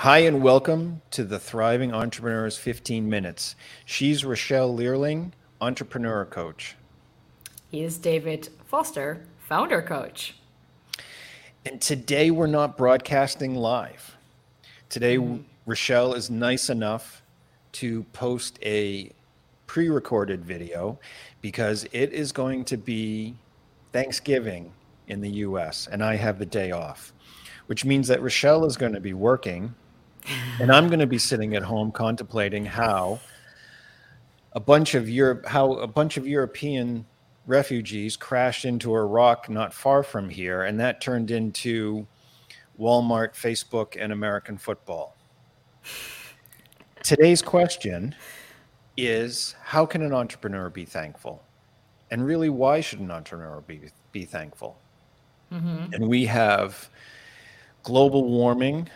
Hi, and welcome to the Thriving Entrepreneurs 15 Minutes. She's Rachelle Leerling, entrepreneur coach. He is David Foster, founder coach. And today we're not broadcasting live. Today, mm-hmm. Rachelle is nice enough to post a pre recorded video because it is going to be Thanksgiving in the US and I have the day off, which means that Rachelle is going to be working and I'm going to be sitting at home contemplating how a bunch of Europe, how a bunch of European refugees crashed into a rock not far from here, and that turned into Walmart, Facebook, and American football. Today's question is how can an entrepreneur be thankful? And really, why should an entrepreneur be, be thankful? Mm-hmm. And we have global warming,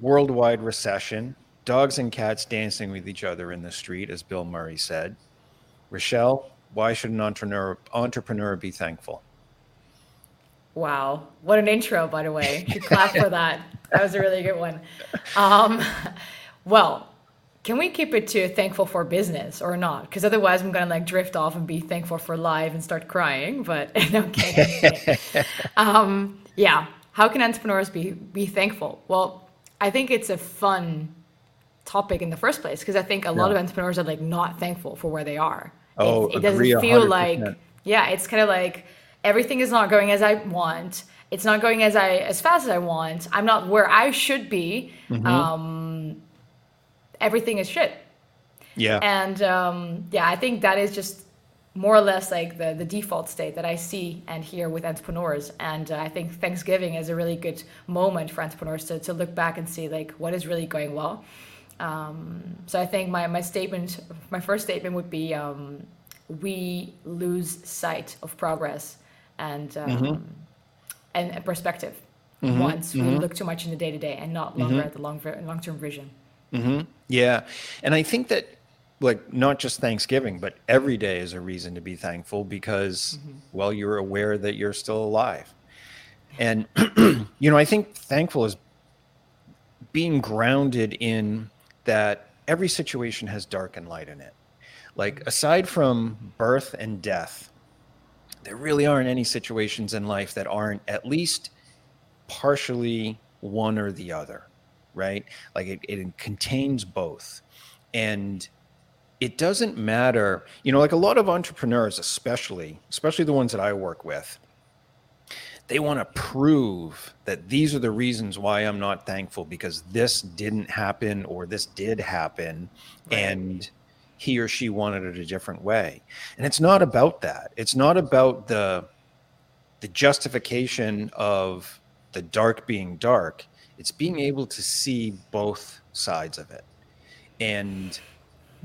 worldwide recession, dogs and cats dancing with each other in the street, as Bill Murray said. Rachelle, why should an entrepreneur entrepreneur be thankful? Wow, what an intro, by the way. You clap for that. That was a really good one. Um, well, can we keep it to thankful for business or not? Because otherwise, I'm gonna like drift off and be thankful for life and start crying. But kidding. um, yeah, how can entrepreneurs be be thankful? Well, I think it's a fun topic in the first place because I think a yeah. lot of entrepreneurs are like not thankful for where they are. Oh, it, it doesn't feel 100%. like yeah, it's kind of like everything is not going as I want. It's not going as I as fast as I want. I'm not where I should be. Mm-hmm. Um, everything is shit. Yeah. And um, yeah, I think that is just more or less like the, the default state that I see and hear with entrepreneurs. And uh, I think Thanksgiving is a really good moment for entrepreneurs to, to look back and see like what is really going well um, so I think my, my statement, my first statement would be um, we lose sight of progress and um, mm-hmm. and perspective mm-hmm. once mm-hmm. we look too much in the day to day and not longer mm-hmm. at the long long term vision. Mm-hmm. Yeah, and I think that like not just Thanksgiving, but every day is a reason to be thankful because mm-hmm. well you're aware that you're still alive, and you know I think thankful is being grounded in that every situation has dark and light in it. Like, aside from birth and death, there really aren't any situations in life that aren't at least partially one or the other, right? Like, it, it contains both. And it doesn't matter, you know, like a lot of entrepreneurs, especially, especially the ones that I work with, they want to prove that these are the reasons why I'm not thankful because this didn't happen or this did happen right. and he or she wanted it a different way. And it's not about that. It's not about the the justification of the dark being dark. It's being able to see both sides of it. And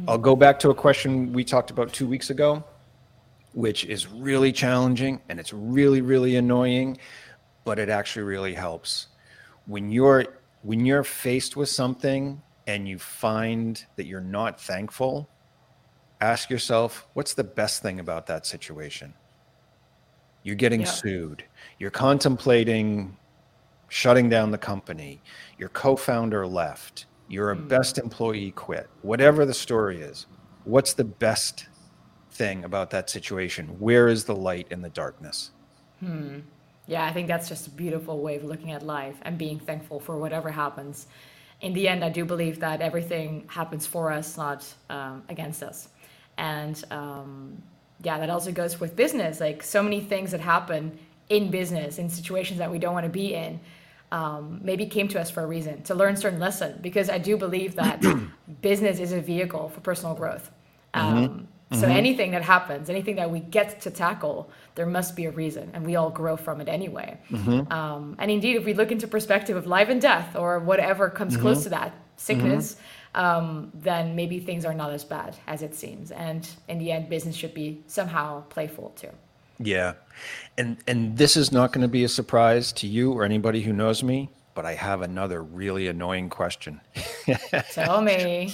I'll go back to a question we talked about 2 weeks ago which is really challenging and it's really really annoying but it actually really helps. When you're when you're faced with something and you find that you're not thankful ask yourself what's the best thing about that situation? You're getting yeah. sued. You're contemplating shutting down the company. Your co-founder left your mm. best employee quit whatever the story is what's the best thing about that situation? Where is the light in the darkness? Hmm. Yeah, I think that's just a beautiful way of looking at life and being thankful for whatever happens. In the end, I do believe that everything happens for us, not um, against us. And um, yeah, that also goes with business. Like so many things that happen in business, in situations that we don't want to be in, um, maybe came to us for a reason to learn certain lesson. Because I do believe that business is a vehicle for personal growth. Mm-hmm. Um, so mm-hmm. anything that happens, anything that we get to tackle, there must be a reason, and we all grow from it anyway. Mm-hmm. Um, and indeed, if we look into perspective of life and death, or whatever comes mm-hmm. close to that, sickness, mm-hmm. um, then maybe things are not as bad as it seems. And in the end, business should be somehow playful too. Yeah, and and this is not going to be a surprise to you or anybody who knows me but I have another really annoying question. Tell me.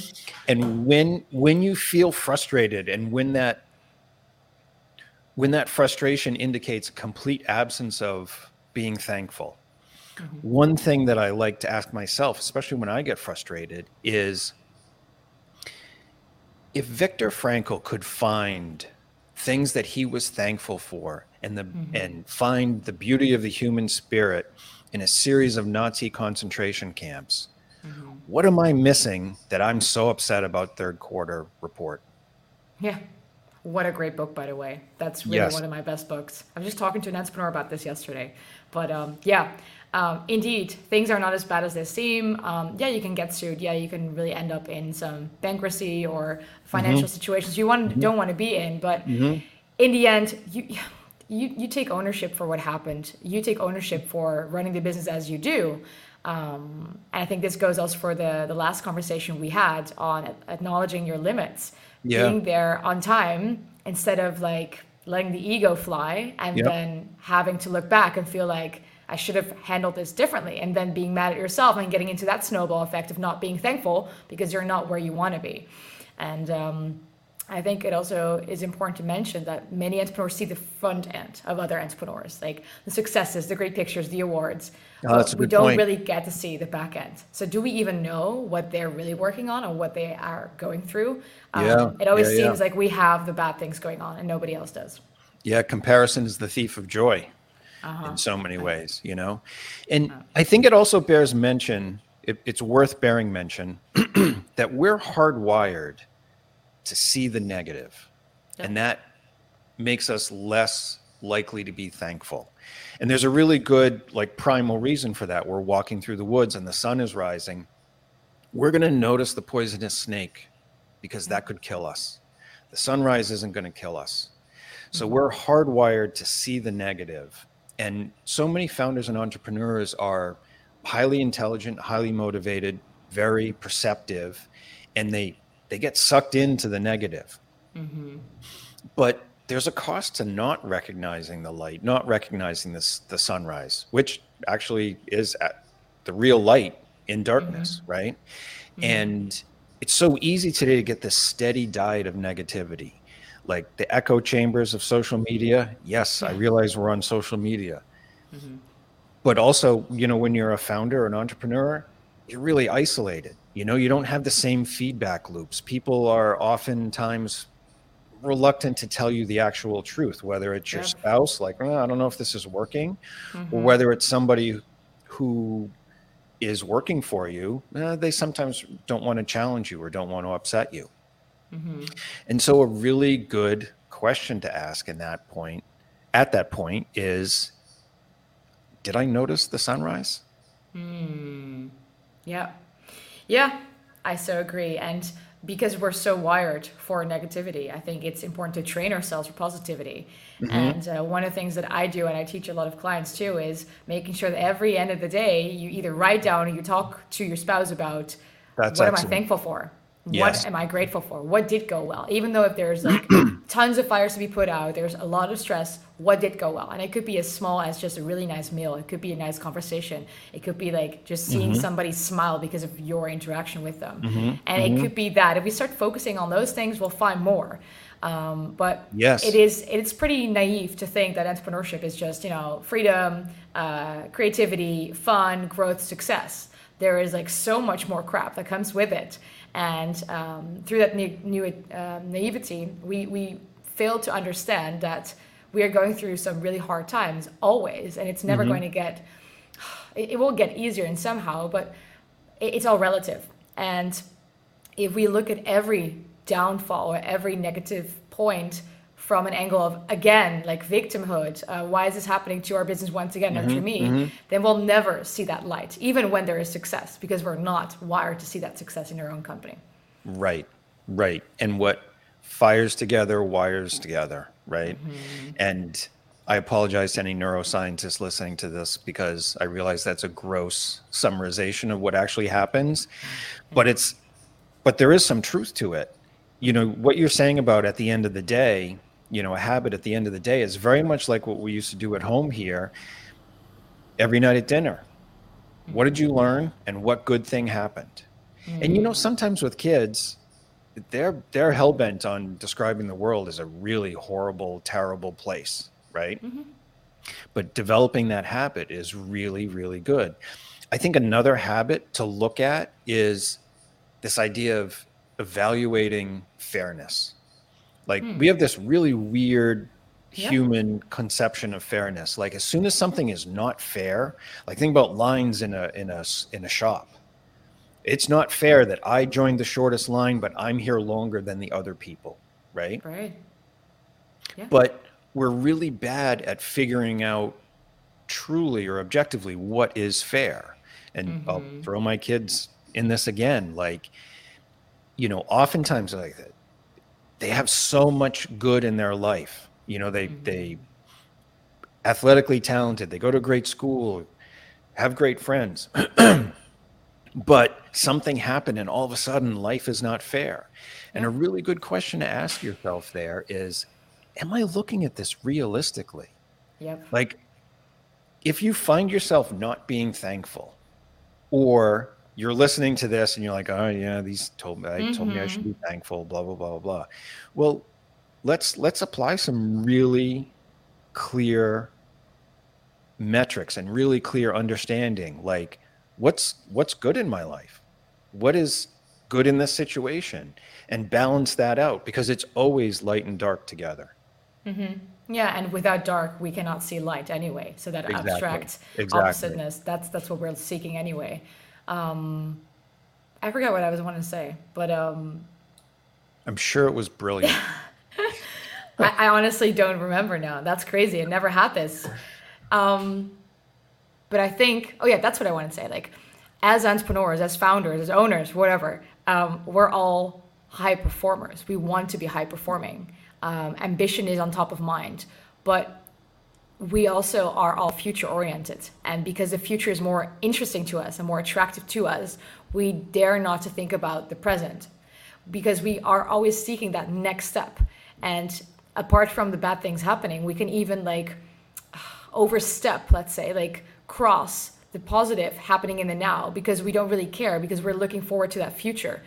And when when you feel frustrated and when that when that frustration indicates a complete absence of being thankful, mm-hmm. one thing that I like to ask myself, especially when I get frustrated, is if Viktor Frankl could find things that he was thankful for and the mm-hmm. and find the beauty of the human spirit in a series of Nazi concentration camps. Mm-hmm. What am I missing that I'm so upset about third quarter report? Yeah. What a great book, by the way. That's really yes. one of my best books. I was just talking to an entrepreneur about this yesterday. But um, yeah, um, indeed, things are not as bad as they seem. Um, yeah, you can get sued. Yeah, you can really end up in some bankruptcy or financial mm-hmm. situations you want, mm-hmm. don't want to be in. But mm-hmm. in the end, you, you you take ownership for what happened. You take ownership for running the business as you do. Um, and I think this goes also for the the last conversation we had on acknowledging your limits, yeah. being there on time instead of like letting the ego fly and yep. then having to look back and feel like I should have handled this differently and then being mad at yourself and getting into that snowball effect of not being thankful because you're not where you want to be. And um, I think it also is important to mention that many entrepreneurs see the front end of other entrepreneurs, like the successes, the great pictures, the awards. Oh, we don't point. really get to see the back end. So, do we even know what they're really working on or what they are going through? Um, yeah, it always yeah, seems yeah. like we have the bad things going on and nobody else does. Yeah, comparison is the thief of joy uh-huh. in so many ways, you know? And uh-huh. I think it also bears mention, it, it's worth bearing mention, that we're hardwired to see the negative, yeah. and that makes us less likely to be thankful. And there's a really good, like, primal reason for that. We're walking through the woods and the sun is rising. We're going to notice the poisonous snake because that could kill us. The sunrise isn't going to kill us. So mm-hmm. we're hardwired to see the negative. And so many founders and entrepreneurs are highly intelligent, highly motivated, very perceptive, and they they get sucked into the negative. Mm-hmm. But there's a cost to not recognizing the light, not recognizing this the sunrise, which actually is the real light in darkness, mm-hmm. right? Mm-hmm. And it's so easy today to get this steady diet of negativity, like the echo chambers of social media. Yes, I realize we're on social media, mm-hmm. but also, you know, when you're a founder or an entrepreneur, you're really isolated you know you don't have the same feedback loops people are oftentimes reluctant to tell you the actual truth whether it's your yeah. spouse like oh, i don't know if this is working mm-hmm. or whether it's somebody who is working for you eh, they sometimes don't want to challenge you or don't want to upset you mm-hmm. and so a really good question to ask in that point at that point is did i notice the sunrise mm. yeah yeah, I so agree. And because we're so wired for negativity, I think it's important to train ourselves for positivity. Mm-hmm. And uh, one of the things that I do, and I teach a lot of clients too, is making sure that every end of the day you either write down or you talk to your spouse about That's what excellent. am I thankful for? Yes. What am I grateful for? What did go well? Even though if there's like tons of fires to be put out, there's a lot of stress. What did go well? And it could be as small as just a really nice meal. It could be a nice conversation. It could be like just seeing mm-hmm. somebody smile because of your interaction with them. Mm-hmm. And mm-hmm. it could be that if we start focusing on those things, we'll find more. Um, but yes, it is it's pretty naive to think that entrepreneurship is just you know freedom, uh, creativity, fun, growth, success. There is like so much more crap that comes with it and um, through that new, new uh, naivety, we, we fail to understand that we are going through some really hard times always, and it's never mm-hmm. going to get, it, it will get easier in somehow, but it, it's all relative. And if we look at every downfall or every negative point from an angle of again like victimhood uh, why is this happening to our business once again mm-hmm, not to me mm-hmm. then we'll never see that light even when there is success because we're not wired to see that success in our own company. Right right. And what fires together wires together right? Mm-hmm. and i apologize to any neuroscientists listening to this because i realize that's a gross summarization of what actually happens. But it's but there is some truth to it. You know what you're saying about at the end of the day you know a habit at the end of the day is very much like what we used to do at home here every night at dinner what did you learn and what good thing happened mm-hmm. and you know sometimes with kids they're they're hell-bent on describing the world as a really horrible terrible place right mm-hmm. but developing that habit is really, really good. I think another habit to look at is this idea of evaluating fairness. Like hmm. we have this really weird human conception of fairness. Like as soon as something is not fair, like think about lines in a in a in a shop. It's not fair that I joined the shortest line, but I'm here longer than the other people, right? Right. Yeah. But we're really bad at figuring out truly or objectively what is fair. And mm-hmm. I'll throw my kids in this again. Like, you know, oftentimes like they have so much good in their life. You know, they mm-hmm. they athletically talented, they go to a great school, have great friends. but something happened and all of a sudden life is not fair. And a really good question to ask yourself there is am I looking at this realistically? Yep. Like, if you find yourself not being thankful, or you're listening to this and you're like, oh yeah, these told me, mm-hmm. told me I should be mm-hmm. thankful, blah blah blah blah. Well, let's let's apply some really clear metrics and really clear understanding. Like, what's what's good in my life? What is good in this situation? And balance that out because it's always light and dark together. Mm-hmm. Yeah, and without dark, we cannot see light anyway. So that exactly. abstract exactly. oppositeness, that's that's what we're seeking anyway. Um, I forgot what I was wanting to say, but um, I'm sure it was brilliant. I, I, honestly don't remember now. That's crazy. It never happens. Um, but I think, oh yeah, that's what I want to say. Like, as entrepreneurs, as founders, as owners, whatever, um, we're all high performers. We want to be high performing um, ambition is on top of mind. But we also are all future oriented. And because the future is more interesting to us and more attractive to us, we dare not to think about the present because we are always seeking that next step. And apart from the bad things happening, we can even like overstep, let's say, like cross the positive happening in the now because we don't really care because we're looking forward to that future.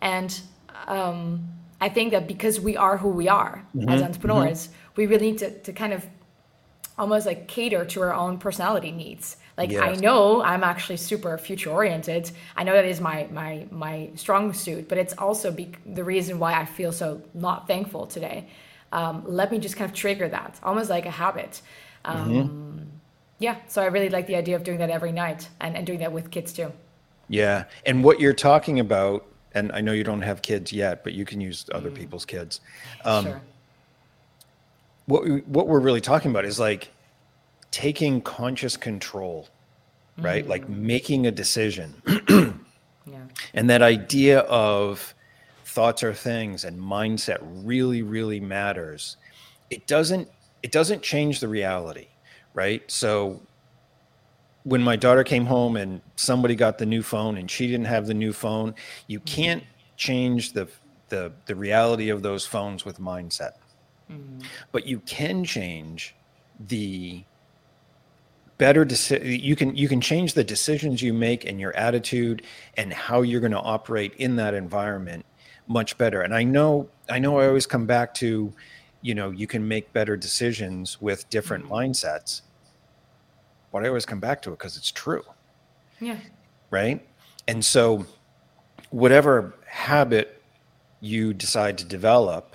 And um, I think that because we are who we are mm-hmm, as entrepreneurs, mm-hmm. we really need to, to kind of almost like cater to our own personality needs. Like yes. I know I'm actually super future oriented. I know that is my my my strong suit, but it's also be- the reason why I feel so not thankful today. Um, let me just kind of trigger that, almost like a habit. Um, mm-hmm. Yeah, so I really like the idea of doing that every night and, and doing that with kids too. Yeah, and what you're talking about and I know you don't have kids yet, but you can use other mm. people's kids. Um, sure. What we, what we're really talking about is like taking conscious control, right? Mm. Like making a decision. yeah. And that idea of thoughts are things and mindset really, really matters. It doesn't it doesn't change the reality, right? So when my daughter came home and somebody got the new phone and she didn't have the new phone, you mm-hmm. can't change the the the reality of those phones with mindset. Mm-hmm. But you can change the better deci- you can you can change the decisions you make and your attitude and how you're going to operate in that environment much better. And I know I know I always come back to you know you can make better decisions with different mm-hmm. mindsets but I always come back to it because it's true. Yeah. Right. And so, whatever habit you decide to develop,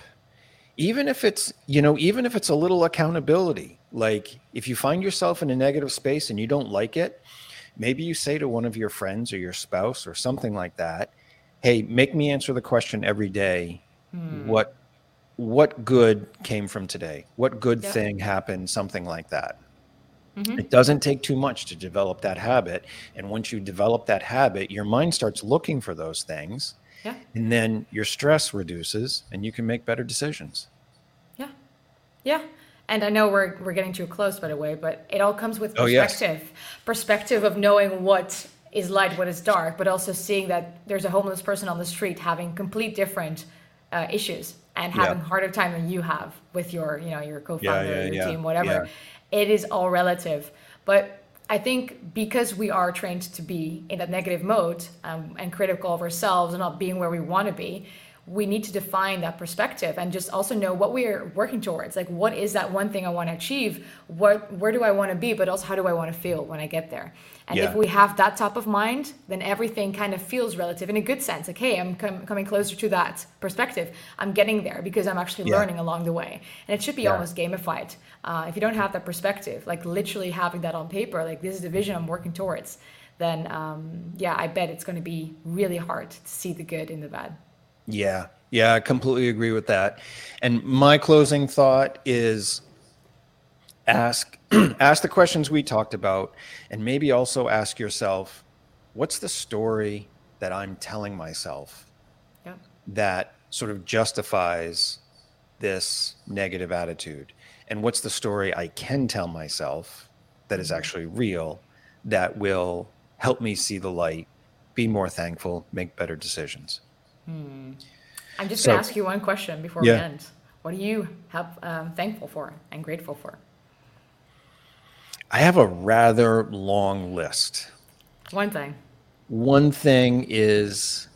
even if it's, you know, even if it's a little accountability, like if you find yourself in a negative space and you don't like it, maybe you say to one of your friends or your spouse or something like that, hey, make me answer the question every day. Hmm. What what good came from today? What good yep. thing happened? Something like that. Mm-hmm. It doesn't take too much to develop that habit. And once you develop that habit, your mind starts looking for those things. Yeah. And then your stress reduces and you can make better decisions. Yeah. Yeah. And I know we're, we're getting too close, by the way, but it all comes with perspective. Oh, yes. Perspective of knowing what is light, what is dark, but also seeing that there's a homeless person on the street having complete different uh, issues and having yeah. harder time than you have with your, you know, your co-founder, yeah, yeah, your team, whatever it is all relative. But I think because we are trained to be in that negative mode um, and critical of ourselves and not being where we want to be, we need to define that perspective and just also know what we are working towards. Like, what is that one thing I want to achieve? What, where do I want to be? But also, how do I want to feel when I get there? And yeah. if we have that top of mind, then everything kind of feels relative in a good sense. Like, hey, I'm com- coming closer to that perspective. I'm getting there because I'm actually yeah. learning along the way. And it should be yeah. almost gamified. Uh, if you don't have that perspective, like literally having that on paper, like this is the vision I'm working towards, then um, yeah, I bet it's going to be really hard to see the good in the bad. Yeah. Yeah, I completely agree with that. And my closing thought is ask ask the questions we talked about and maybe also ask yourself what's the story that I'm telling myself yeah. that sort of justifies this negative attitude? And what's the story I can tell myself that is mm-hmm. actually real that will help me see the light, be more thankful, make better decisions? Hmm. I'm just so, going to ask you one question before yeah. we end. What are you have, um, thankful for and grateful for? I have a rather long list. One thing. One thing is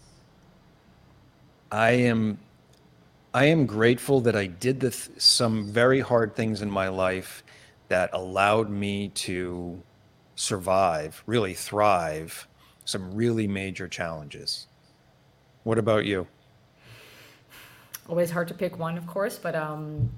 I am I am grateful that I did the th- some very hard things in my life that allowed me to survive, really thrive some really major challenges. What about you? Always hard to pick one, of course, but um,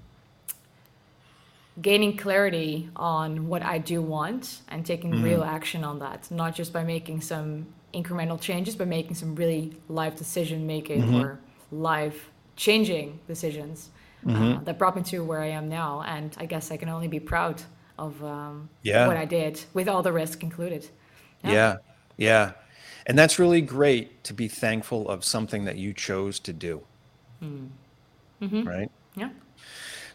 gaining clarity on what I do want and taking mm-hmm. real action on that, not just by making some incremental changes, but making some really live decision making mm-hmm. or live changing decisions uh, mm-hmm. uh, that brought me to where I am now. And I guess I can only be proud of um, yeah. what I did with all the risk included. Yeah. yeah. Yeah. And that's really great to be thankful of something that you chose to do. Mm. Mm-hmm. Right? Yeah.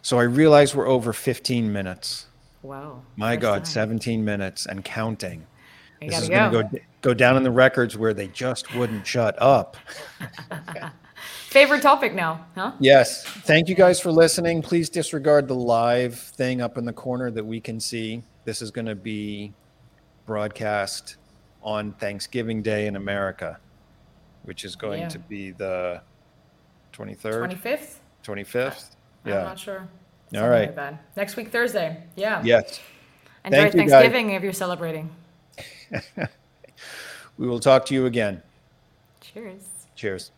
So I realize we're over 15 minutes. Wow. My God, time. 17 minutes and counting. You this is going to go go down in the records where they just wouldn't shut up. Favorite topic now, huh? Yes. Thank you guys for listening. Please disregard the live thing up in the corner that we can see. This is going to be broadcast on Thanksgiving Day in America, which is going yeah. to be the 23rd? 25th? 25th? Yeah. I'm not sure. All right. Like Next week, Thursday. Yeah. Yes. Enjoy Thank Thanksgiving if you're celebrating. we will talk to you again. Cheers. Cheers.